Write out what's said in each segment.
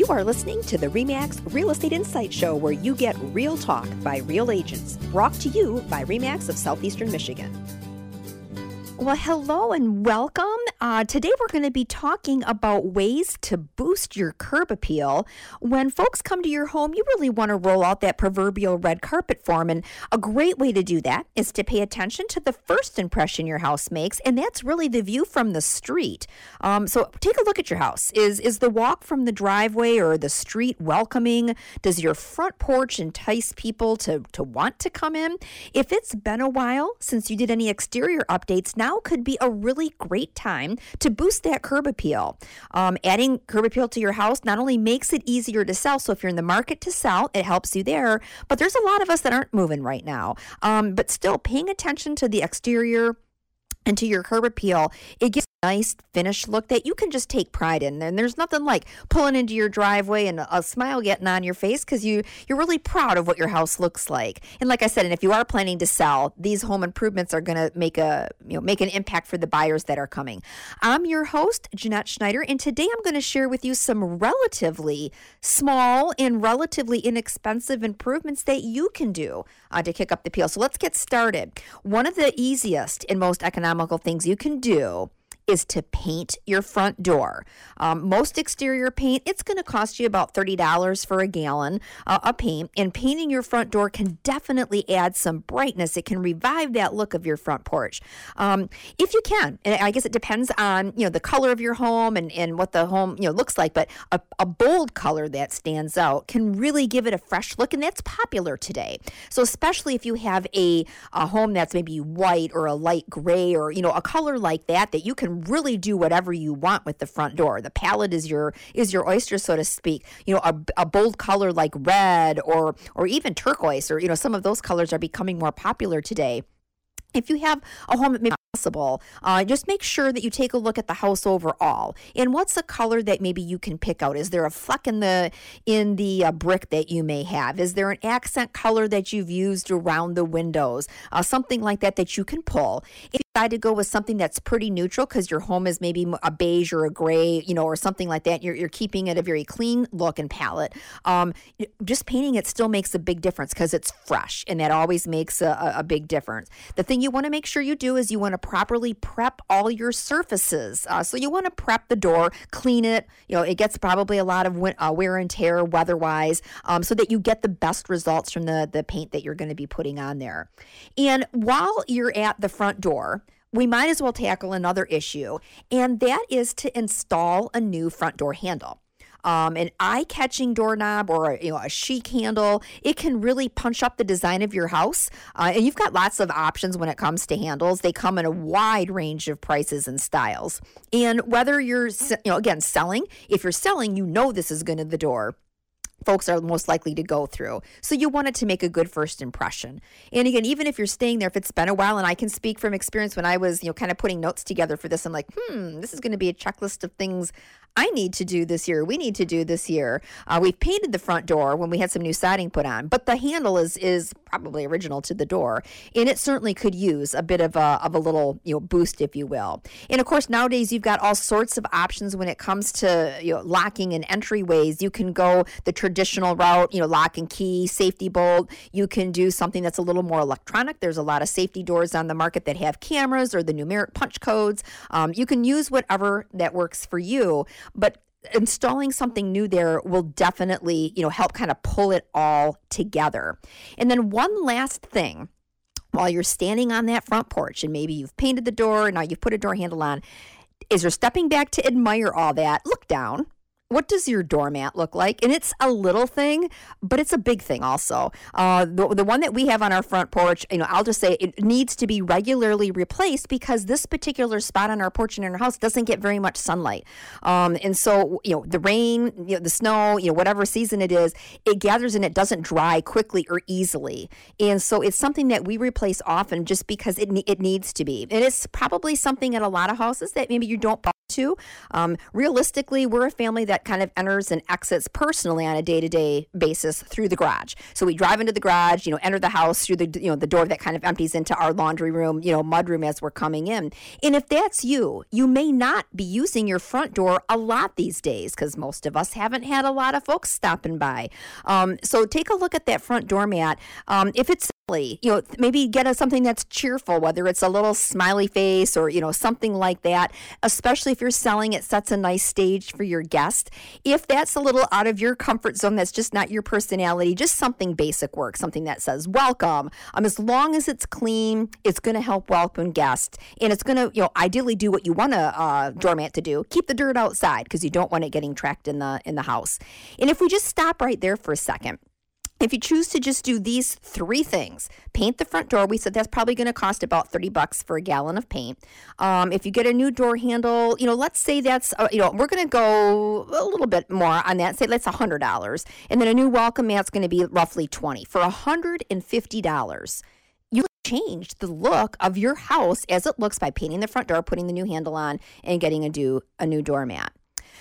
You are listening to the REMAX Real Estate Insight Show, where you get real talk by real agents. Brought to you by REMAX of Southeastern Michigan. Well, hello and welcome. Uh, today we're going to be talking about ways to boost your curb appeal. When folks come to your home, you really want to roll out that proverbial red carpet for them. And a great way to do that is to pay attention to the first impression your house makes, and that's really the view from the street. Um, so take a look at your house. Is is the walk from the driveway or the street welcoming? Does your front porch entice people to to want to come in? If it's been a while since you did any exterior updates, now now could be a really great time to boost that curb appeal. Um, adding curb appeal to your house not only makes it easier to sell, so if you're in the market to sell, it helps you there, but there's a lot of us that aren't moving right now. Um, but still, paying attention to the exterior and to your curb appeal, it gives nice finished look that you can just take pride in. And there's nothing like pulling into your driveway and a smile getting on your face because you you're really proud of what your house looks like. And like I said, and if you are planning to sell, these home improvements are going to make a you know make an impact for the buyers that are coming. I'm your host Jeanette Schneider, and today I'm going to share with you some relatively small and relatively inexpensive improvements that you can do uh, to kick up the appeal. So let's get started. One of the easiest and most economical things you can do is to paint your front door. Um, most exterior paint, it's going to cost you about $30 for a gallon uh, of paint, and painting your front door can definitely add some brightness. It can revive that look of your front porch. Um, if you can, and I guess it depends on, you know, the color of your home and, and what the home, you know, looks like, but a, a bold color that stands out can really give it a fresh look, and that's popular today. So especially if you have a, a home that's maybe white or a light gray or, you know, a color like that, that you can really do whatever you want with the front door. The palette is your is your oyster, so to speak. You know, a, a bold color like red or or even turquoise or you know some of those colors are becoming more popular today. If you have a home that may be possible, uh, just make sure that you take a look at the house overall. And what's a color that maybe you can pick out? Is there a fleck in the in the uh, brick that you may have? Is there an accent color that you've used around the windows? Uh, something like that that you can pull. If you decide to go with something that's pretty neutral because your home is maybe a beige or a gray, you know, or something like that, you're, you're keeping it a very clean look and palette. Um, just painting it still makes a big difference because it's fresh, and that always makes a, a, big difference. The thing you want to make sure you do is you want to properly prep all your surfaces. Uh, so you want to prep the door, clean it. You know, it gets probably a lot of win- uh, wear and tear weather-wise, um, so that you get the best results from the the paint that you're going to be putting on there. And while you're at the front door, we might as well tackle another issue, and that is to install a new front door handle. Um, an eye-catching doorknob or a, you know a chic handle, it can really punch up the design of your house. Uh, and you've got lots of options when it comes to handles. They come in a wide range of prices and styles. And whether you're you know again selling, if you're selling, you know this is going to the door folks are most likely to go through. So you wanted to make a good first impression. And again, even if you're staying there, if it's been a while, and I can speak from experience when I was, you know, kind of putting notes together for this, I'm like, hmm, this is going to be a checklist of things I need to do this year. We need to do this year. Uh, we've painted the front door when we had some new siding put on, but the handle is is probably original to the door, and it certainly could use a bit of a of a little you know boost, if you will. And of course, nowadays you've got all sorts of options when it comes to you know locking and entryways. You can go the traditional route, you know, lock and key, safety bolt. You can do something that's a little more electronic. There's a lot of safety doors on the market that have cameras or the numeric punch codes. Um, you can use whatever that works for you but installing something new there will definitely, you know, help kind of pull it all together. And then one last thing while you're standing on that front porch and maybe you've painted the door, and now you've put a door handle on, is you're stepping back to admire all that, look down what does your doormat look like? And it's a little thing, but it's a big thing also. Uh, the, the one that we have on our front porch, you know, I'll just say it needs to be regularly replaced because this particular spot on our porch and in our house doesn't get very much sunlight. Um, and so, you know, the rain, you know, the snow, you know, whatever season it is, it gathers and it doesn't dry quickly or easily. And so it's something that we replace often just because it, it needs to be. And it's probably something at a lot of houses that maybe you don't to. Um, realistically, we're a family that kind of enters and exits personally on a day to day basis through the garage. So we drive into the garage, you know, enter the house through the you know the door that kind of empties into our laundry room, you know, mudroom as we're coming in. And if that's you, you may not be using your front door a lot these days because most of us haven't had a lot of folks stopping by. Um, so take a look at that front doormat. Um, if it's you know, maybe get a, something that's cheerful, whether it's a little smiley face or, you know, something like that, especially if you're selling, it sets a nice stage for your guest. If that's a little out of your comfort zone, that's just not your personality, just something basic work, something that says welcome. Um, as long as it's clean, it's going to help welcome guests and it's going to, you know, ideally do what you want a uh, doormat to do. Keep the dirt outside because you don't want it getting tracked in the, in the house. And if we just stop right there for a second, if you choose to just do these three things, paint the front door, we said that's probably going to cost about 30 bucks for a gallon of paint. Um, if you get a new door handle, you know, let's say that's, uh, you know, we're going to go a little bit more on that. Say that's $100. And then a new welcome mat's going to be roughly 20 For $150, you change the look of your house as it looks by painting the front door, putting the new handle on, and getting a, new a new doormat.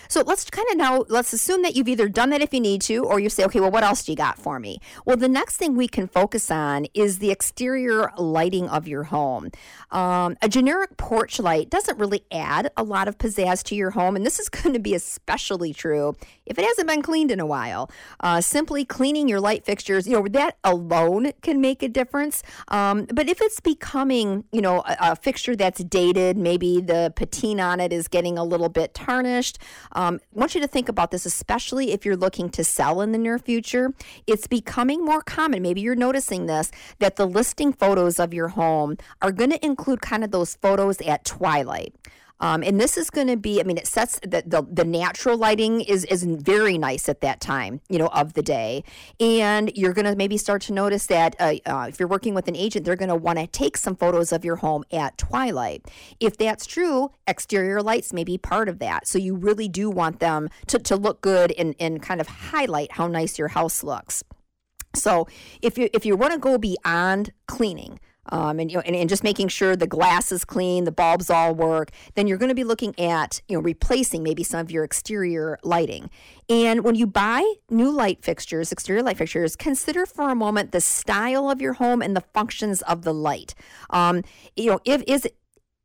So let's kind of now, let's assume that you've either done that if you need to, or you say, okay, well, what else do you got for me? Well, the next thing we can focus on is the exterior lighting of your home. Um, a generic porch light doesn't really add a lot of pizzazz to your home, and this is going to be especially true if it hasn't been cleaned in a while. Uh, simply cleaning your light fixtures, you know, that alone can make a difference. Um, but if it's becoming, you know, a, a, fixture that's dated, maybe the patina on it is getting a little bit tarnished. Um, I want you to think about this, especially if you're looking to sell in the near future. It's becoming more common. Maybe you're noticing this that the listing photos of your home are going to include kind of those photos at twilight. Um, and this is going to be, I mean, it sets the, the, the natural lighting is is very nice at that time, you know, of the day. And you're going to maybe start to notice that uh, uh, if you're working with an agent, they're going to want to take some photos of your home at twilight. If that's true, exterior lights may be part of that. So you really do want them to, to look good and, and kind of highlight how nice your house looks. So if you if you want to go beyond cleaning, um, and, you know, and, and just making sure the glass is clean, the bulbs all work, then you're going to be looking at you know replacing maybe some of your exterior lighting. And when you buy new light fixtures, exterior light fixtures, consider for a moment the style of your home and the functions of the light. Um, you know, if is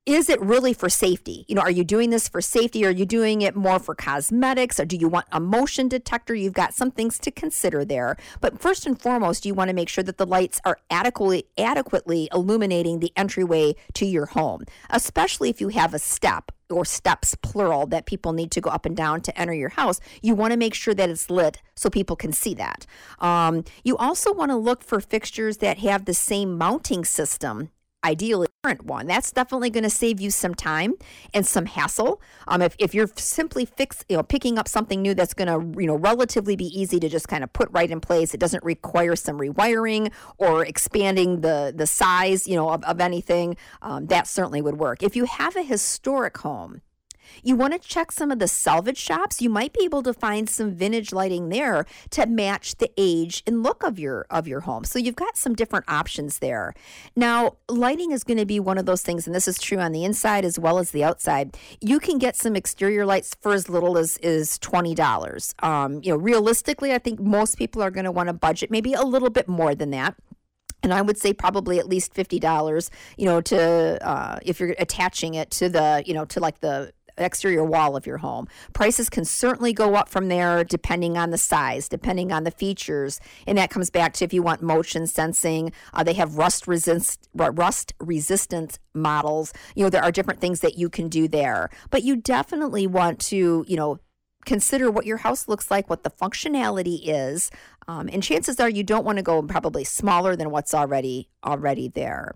is it really for safety? You know, are you doing this for safety? Are you doing it more for cosmetics? Or do you want a motion detector? You've got some things to consider there. But first and foremost, you want to make sure that the lights are adequately adequately illuminating the entryway to your home, especially if you have a step or steps plural that people need to go up and down to enter your house, you want to make sure that it's lit so people can see that. Um, you also want to look for fixtures that have the same mounting system ideally current one. That's definitely going to save you some time and some hassle. Um, if, if you're simply fix, you know, picking up something new that's going to, you know, relatively be easy to just kind of put right in place. It doesn't require some rewiring or expanding the the size, you know, of, of anything. Um, that certainly would work. If you have a historic home, you want to check some of the salvage shops. You might be able to find some vintage lighting there to match the age and look of your of your home. So you've got some different options there. Now, lighting is going to be one of those things and this is true on the inside as well as the outside. You can get some exterior lights for as little as is $20. Um, you know, realistically, I think most people are going to want to budget maybe a little bit more than that and I would say probably at least fifty dollars, you know, to uh, if you're attaching it to the, you know, to like the exterior wall of your home. Prices can certainly go up from there depending on the size, depending on the features, and that comes back to if you want motion sensing. Uh, they have rust resist rust resistant models. You know there are different things that you can do there, but you definitely want to you know consider what your house looks like, what the functionality is, um, and chances are you don't want to go probably smaller than what's already already there.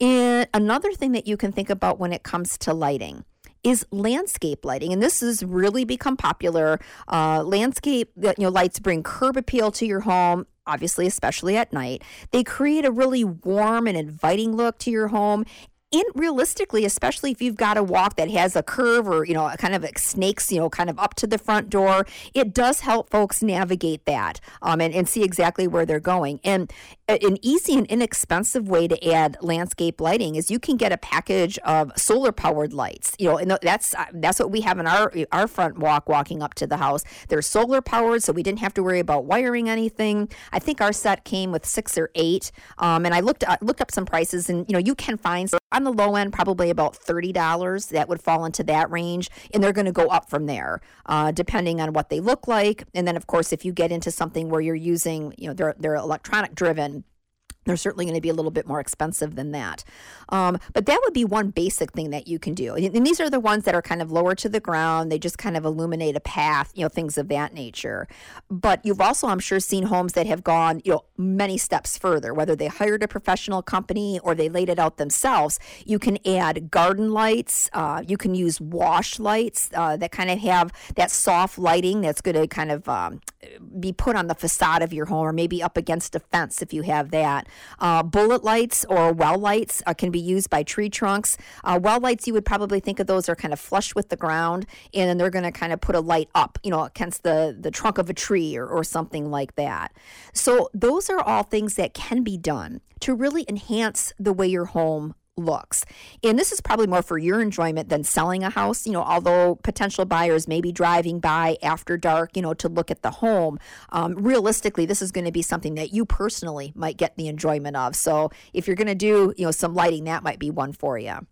And another thing that you can think about when it comes to lighting is landscape lighting, and this has really become popular. Uh, landscape, you know, lights bring curb appeal to your home obviously, especially at night. They create a really warm and inviting look to your home in realistically, especially if you've got a walk that has a curve or, you know, kind of snakes, you know, kind of up to the front door, it does help folks navigate that um, and, and see exactly where they're going. And an easy and inexpensive way to add landscape lighting is you can get a package of solar powered lights. You know, and that's uh, that's what we have in our our front walk walking up to the house. They're solar powered, so we didn't have to worry about wiring anything. I think our set came with six or eight, um, and I looked uh, looked up some prices, and you know, you can find on the low end probably about thirty dollars. That would fall into that range, and they're going to go up from there, uh, depending on what they look like. And then, of course, if you get into something where you're using, you know, they're they're electronic driven they're certainly going to be a little bit more expensive than that. Um, but that would be one basic thing that you can do. And, and, these are the ones that are kind of lower to the ground. They just kind of illuminate a path, you know, things of that nature. But you've also, I'm sure, seen homes that have gone, you know, many steps further, whether they hired a professional company or they laid it out themselves. You can add garden lights. Uh, you can use wash lights uh, that kind of have that soft lighting that's going to kind of um, be put on the facade of your home or maybe up against a fence if you have that. Uh, bullet lights or well lights uh, can be used by tree trunks. Uh, well lights, you would probably think of those are kind of flush with the ground, and then they're going to kind of put a light up, you know, against the, the trunk of a tree or, or something like that. So, those are all things that can be done to really enhance the way your home looks. And this is probably more for your enjoyment than selling a house, you know, although potential buyers may be driving by after dark, you know, to look at the home. Um, realistically, this is going to be something that you personally might get the enjoyment of. So if you're going to do, you know, some lighting, that might be one for you.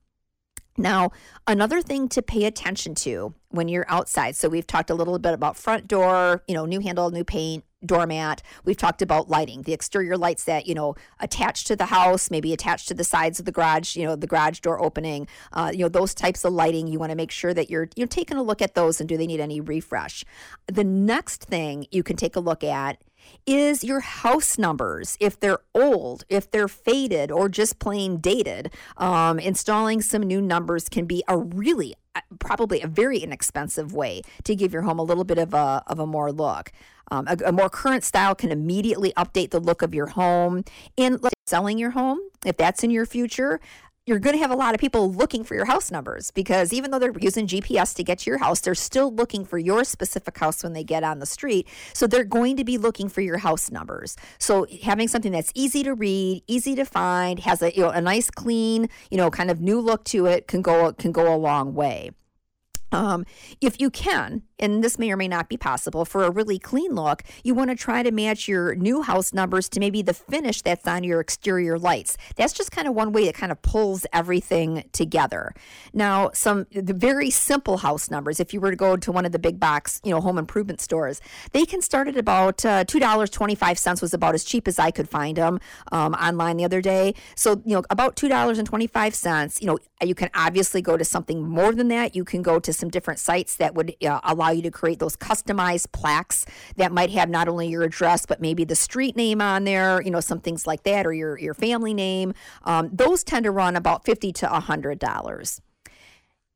Now, another thing to pay attention to when you're outside. So we've talked a little bit about front door, you know, new handle, new paint, doormat. We've talked about lighting, the exterior lights that, you know, attach to the house, maybe attached to the sides of the garage, you know, the garage door opening, uh, you know, those types of lighting. You want to make sure that you're, you're taking a look at those and do they need any refresh. The next thing you can take a look at is your house numbers. If they're old, if they're faded, or just plain dated, um, installing some new numbers can be a really uh, probably a very inexpensive way to give your home a little bit of a, of a more look. Um, a, a, more current style can immediately update the look of your home. And selling your home, if that's in your future, you're going to have a lot of people looking for your house numbers because even though they're using GPS to get to your house, they're still looking for your specific house when they get on the street. So they're going to be looking for your house numbers. So having something that's easy to read, easy to find, has a you know a nice clean, you know, kind of new look to it can go can go a long way. Um, if you can, and this may or may not be possible for a really clean look, you want to try to match your new house numbers to maybe the finish that's on your exterior lights. That's just kind of one way it kind of pulls everything together. Now, some very simple house numbers, if you were to go to one of the big box, you know, home improvement stores, they can start at about uh, two dollars twenty five cents was about as cheap as I could find them um, online the other day. So you know, about two dollars and twenty five cents. You know, you can obviously go to something more than that. You can go to some different sites that would uh, allow you to create those customized plaques that might have not only your address but maybe the street name on there, you know, some things like that, or your your family name. Um, those tend to run about fifty to hundred dollars.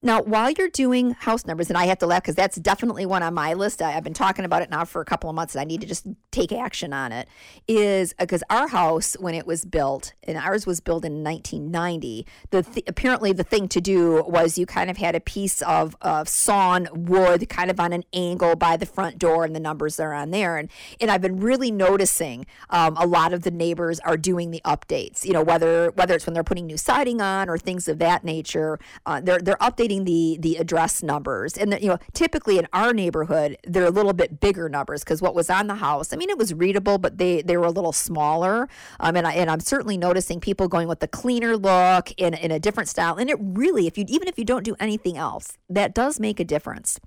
Now, while you're doing house numbers, and I have to laugh because that's definitely one on my list. I, have been talking about it now for a couple of months, and I need to just take action on it. Is because uh, our house, when it was built, and ours was built in 1990, the th- apparently the thing to do was you kind of had a piece of, of sawn wood kind of on an angle by the front door, and the numbers are on there. And and I've been really noticing um, a lot of the neighbors are doing the updates. You know, whether whether it's when they're putting new siding on or things of that nature, uh, they're they're updating updating the the address numbers. And the, you know, typically in our neighborhood, they're a little bit bigger numbers because what was on the house, I mean, it was readable, but they they were a little smaller. Um, and I, and I'm certainly noticing people going with the cleaner look in in a different style. And it really, if you even if you don't do anything else, that does make a difference.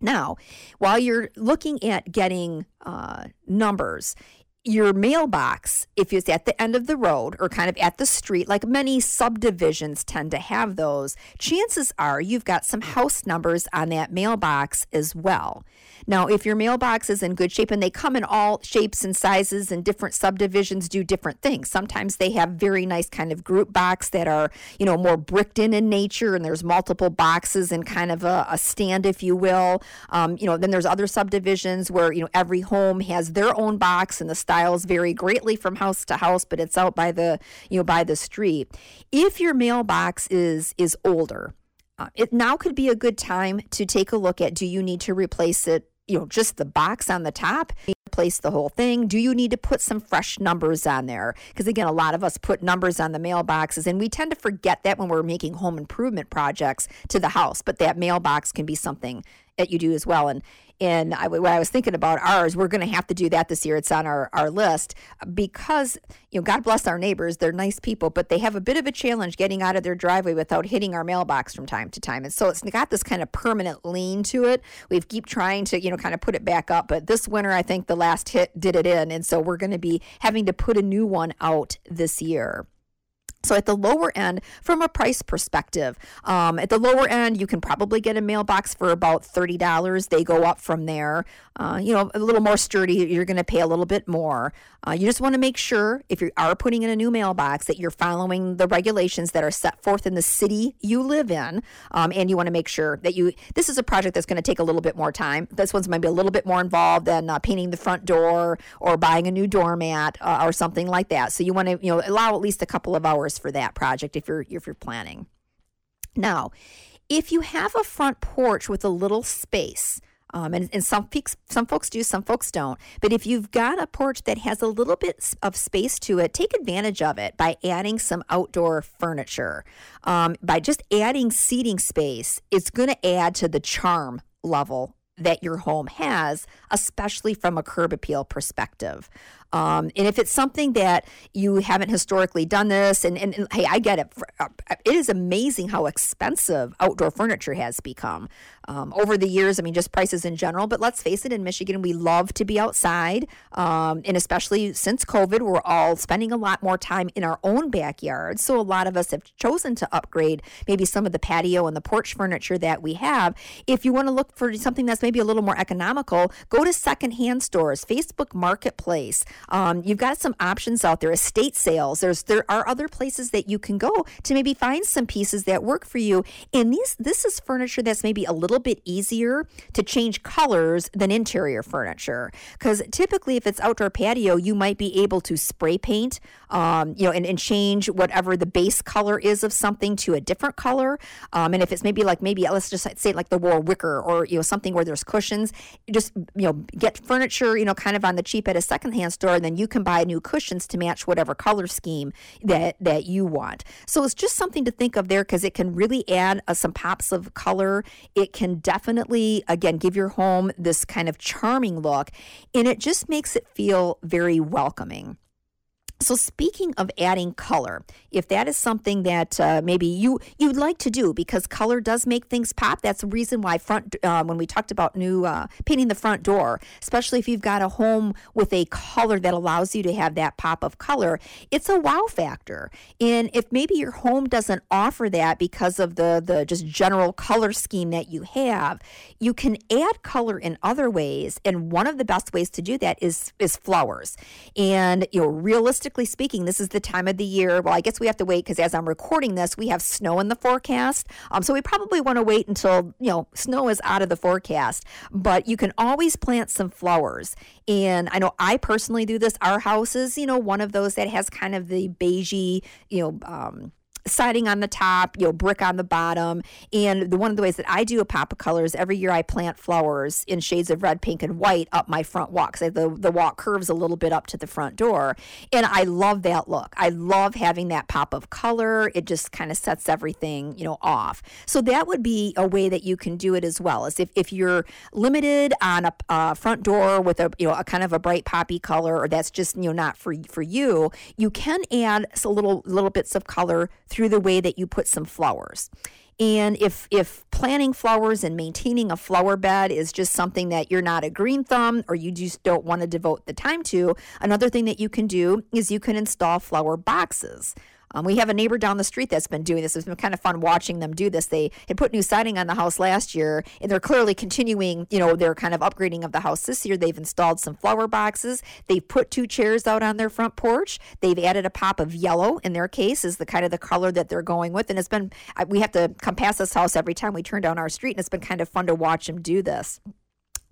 Now, while you're looking at getting uh, numbers, your mailbox, if it's at the end of the road or kind of at the street, like many subdivisions tend to have those, chances are you've got some house numbers on that mailbox as well. Now, if your mailbox is in good shape and they come in all shapes and sizes and different subdivisions do different things. Sometimes they have very nice kind of group box that are, you know, more bricked in in nature and there's multiple boxes and kind of a, a stand, if you will. Um, you know, then there's other subdivisions where, you know, every home has their own box and the styles vary greatly from house to house, but it's out by the you know by the street. If your mailbox is is older, uh, it now could be a good time to take a look at do you need to replace it you know just the box on the top? Replace the whole thing? Do you need to put some fresh numbers on there? Because again a lot of us put numbers on the mailboxes and we tend to forget that when we're making home improvement projects to the house but that mailbox can be something that you do as well and and I, when I was thinking about ours, we're going to have to do that this year. It's on our, our list because, you know, God bless our neighbors. They're nice people, but they have a bit of a challenge getting out of their driveway without hitting our mailbox from time to time. And so it's got this kind of permanent lean to it. We keep trying to, you know, kind of put it back up. But this winter, I think the last hit did it in. And so we're going to be having to put a new one out this year. So at the lower end, from a price perspective, um, at the lower end, you can probably get a mailbox for about thirty dollars. They go up from there. Uh, you know, a little more sturdy. You're going to pay a little bit more. Uh, you just want to make sure if you are putting in a new mailbox that you're following the regulations that are set forth in the city you live in, um, and you want to make sure that you. This is a project that's going to take a little bit more time. This one's might be a little bit more involved than uh, painting the front door or buying a new doormat uh, or something like that. So you want to you know allow at least a couple of hours for that project if you're if you're planning. Now, if you have a front porch with a little space, um, and, and some folks, some folks do, some folks don't. But if you've got a porch that has a little bit of space to it, take advantage of it by adding some outdoor furniture. Um, by just adding seating space, it's going to add to the charm level that your home has, especially from a curb appeal perspective. Um, and if it's something that you haven't historically done this, and, and, and hey, I get it. Uh, it is amazing how expensive outdoor furniture has become um, over the years. I mean, just prices in general. But let's face it, in Michigan, we love to be outside. Um, and especially since COVID, we're all spending a lot more time in our own backyard. So a lot of us have chosen to upgrade maybe some of the patio and the porch furniture that we have. If you want to look for something that's maybe a little more economical, go to secondhand stores, Facebook Marketplace. Um, you've got some options out there, estate sales. There's there are other places that you can go to maybe find some pieces that work for you. And these this is furniture that's maybe a little bit easier to change colors than interior furniture. Because typically, if it's outdoor patio, you might be able to spray paint, um, you know, and, and change whatever the base color is of something to a different color. Um, and if it's maybe like maybe let's just say like the war wicker or you know something where there's cushions, just you know get furniture you know kind of on the cheap at a secondhand store and then you can buy new cushions to match whatever color scheme that that you want. So it's just something to think of there because it can really add uh, some pops of color. It can definitely again give your home this kind of charming look and it just makes it feel very welcoming. So speaking of adding color, if that is something that uh, maybe you you'd like to do because color does make things pop, that's the reason why front uh, when we talked about new uh, painting the front door, especially if you've got a home with a color that allows you to have that pop of color, it's a wow factor. And if maybe your home doesn't offer that because of the the just general color scheme that you have, you can add color in other ways. And one of the best ways to do that is is flowers. And you know, realistic speaking, this is the time of the year. Well, I guess we have to wait because as I'm recording this, we have snow in the forecast. Um, so we probably want to wait until, you know, snow is out of the forecast. But you can always plant some flowers. And I know I personally do this. Our house is, you know, one of those that has kind of the beigey, you know, um, siding on the top, you know, brick on the bottom. And the one of the ways that I do a pop of colors every year, I plant flowers in shades of red, pink, and white up my front walk. So the the walk curves a little bit up to the front door, and I love that look. I love having that pop of color. It just kind of sets everything, you know, off. So that would be a way that you can do it as well. As if if you're limited on a, a front door with a you know a kind of a bright poppy color, or that's just you know not for for you, you can add a little little bits of color through the way that you put some flowers. And if if planting flowers and maintaining a flower bed is just something that you're not a green thumb or you just don't want to devote the time to, another thing that you can do is you can install flower boxes. Um, we have a neighbor down the street that's been doing this. It's been kind of fun watching them do this. They had put new siding on the house last year, and they're clearly continuing, you know, their kind of upgrading of the house this year. They've installed some flower boxes. They've put two chairs out on their front porch. They've added a pop of yellow in their case, is the kind of the color that they're going with. And it's been, we have to come past this house every time we turn down our street, and it's been kind of fun to watch them do this.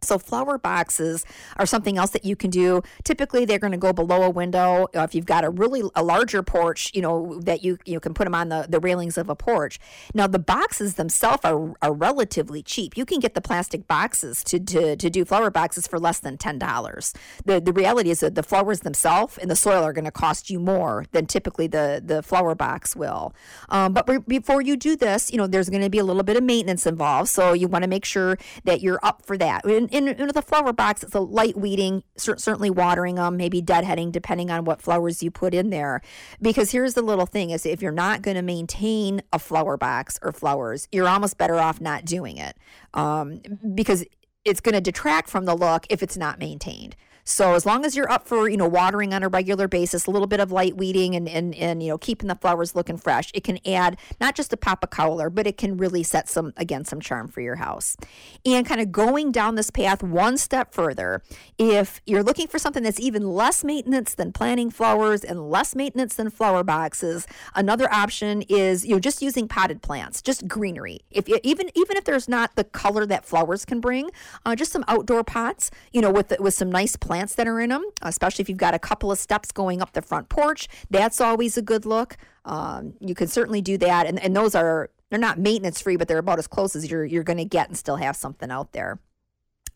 So flower boxes are something else that you can do. Typically, they're going to go below a window. If you've got a really a larger porch, you know that you you can put them on the, the railings of a porch. Now the boxes themselves are, are relatively cheap. You can get the plastic boxes to, to, to do flower boxes for less than ten dollars. The the reality is that the flowers themselves and the soil are going to cost you more than typically the the flower box will. Um, but re- before you do this, you know there's going to be a little bit of maintenance involved. So you want to make sure that you're up for that. And, in, in the flower box, it's a light weeding, certainly watering them, maybe deadheading, depending on what flowers you put in there. Because here's the little thing: is if you're not going to maintain a flower box or flowers, you're almost better off not doing it, um, because it's going to detract from the look if it's not maintained. So as long as you're up for, you know, watering on a regular basis, a little bit of light weeding and, and, and you know, keeping the flowers looking fresh, it can add not just a pop of color, but it can really set some, again, some charm for your house. And kind of going down this path one step further, if you're looking for something that's even less maintenance than planting flowers and less maintenance than flower boxes, another option is, you know, just using potted plants, just greenery. If even, even if there's not the color that flowers can bring, uh, just some outdoor pots, you know, with, with some nice plants plants that are in them, especially if you've got a couple of steps going up the front porch. That's always a good look. Um, you can certainly do that, and, and those are they're not maintenance free, but they're about as close as you're you're going to get and still have something out there.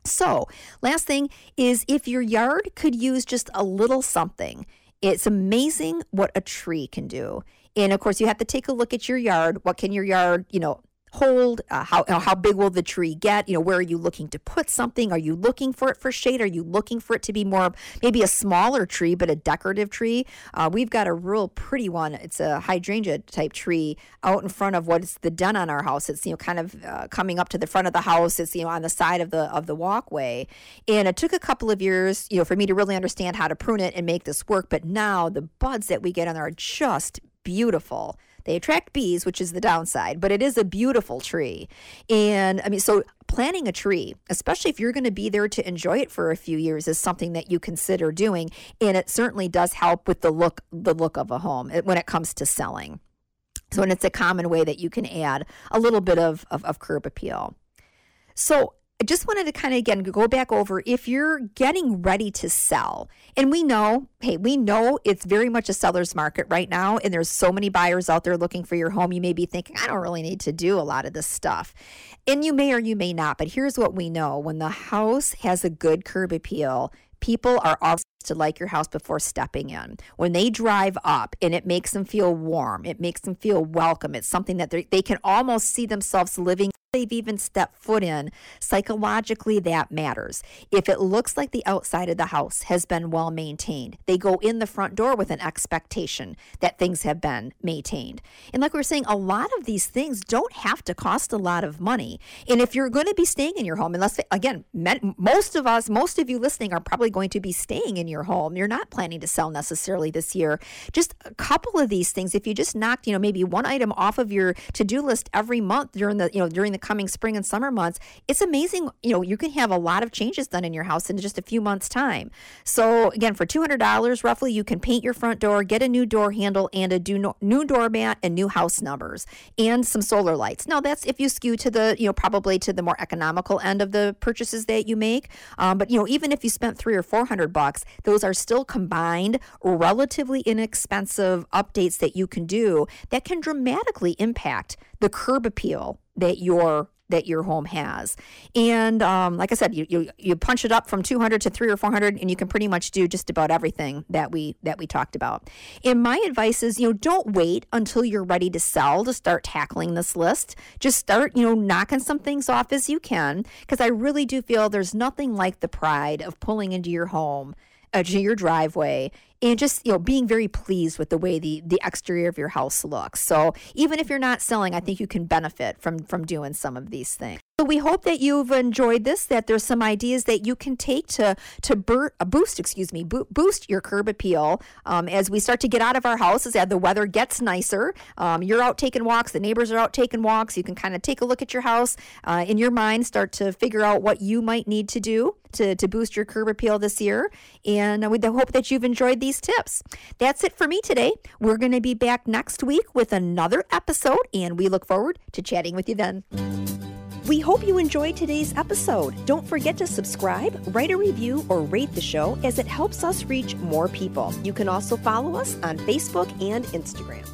So, last thing is if your yard could use just a little something, it's amazing what a tree can do. And of course, you have to take a look at your yard. What can your yard, you know, hold? Uh, how how big will the tree get? You know, where are you looking to put something? Are you looking for it for shade? Are you looking for it to be more maybe a smaller tree, but a decorative tree? Uh, we've got a real pretty one. It's a hydrangea type tree out in front of what is the den on our house. It's you know kind of uh, coming up to the front of the house. It's you know on the side of the of the walkway, and it took a couple of years you know for me to really understand how to prune it and make this work. But now the buds that we get on there are just beautiful. They attract bees, which is the downside, but it is a beautiful tree. And I mean, so planting a tree, especially if you're going to be there to enjoy it for a few years, is something that you consider doing. And it certainly does help with the look, the look of a home when it comes to selling. So, and it's a common way that you can add a little bit of, of, of curb appeal. So, I just wanted to kind of again go back over if you're getting ready to sell, and we know, hey, we know it's very much a seller's market right now, and there's so many buyers out there looking for your home. You may be thinking, I don't really need to do a lot of this stuff. And you may or you may not, but here's what we know when the house has a good curb appeal, people are always to like your house before stepping in. When they drive up and it makes them feel warm, it makes them feel welcome. It's something that they can almost see themselves living they've even stepped foot in, psychologically that matters. If it looks like the outside of the house has been well maintained, they go in the front door with an expectation that things have been maintained. And like we are saying, a lot of these things don't have to cost a lot of money. And if you're going to be staying in your home, unless again, most of us, most of you listening are probably going to be staying in your home. You're not planning to sell necessarily this year. Just a couple of these things, if you just knocked, you know, maybe one item off of your to-do list every month during the, you know, during the coming spring and summer months, it's amazing. You know, you can have a lot of changes done in your house in just a few months' time. So, again, for $200 roughly, you can paint your front door, get a new door handle, and a new doormat and new house numbers and some solar lights. Now, that's if you skew to the, you know, probably to the more economical end of the purchases that you make. Um, but, you know, even if you spent three or 400 bucks, those are still combined, relatively inexpensive updates that you can do that can dramatically impact the curb appeal that your that your home has. And um, like I said, you, you you punch it up from 200 to 3 or 400 and you can pretty much do just about everything that we that we talked about. And my advice is, you know, don't wait until you're ready to sell to start tackling this list. Just start, you know, knocking some things off as you can because I really do feel there's nothing like the pride of pulling into your home uh, to your driveway and just you know being very pleased with the way the the exterior of your house looks. So even if you're not selling i think you can benefit from from doing some of these things. So we hope that you've enjoyed this that there's some ideas that you can take to to bur- uh, boost excuse me bo- boost your curb appeal um, as we start to get out of our houses as the weather gets nicer. Um, you're out taking walks the neighbors are out taking walks. You can kind of take a look at your house uh, in your mind start to figure out what you might need to do to, to boost your curb appeal this year. And we hope that you've enjoyed these tips. That's it for me today. We're going to be back next week with another episode, and we look forward to chatting with you then. We hope you enjoyed today's episode. Don't forget to subscribe, write a review, or rate the show as it helps us reach more people. You can also follow us on Facebook and Instagram.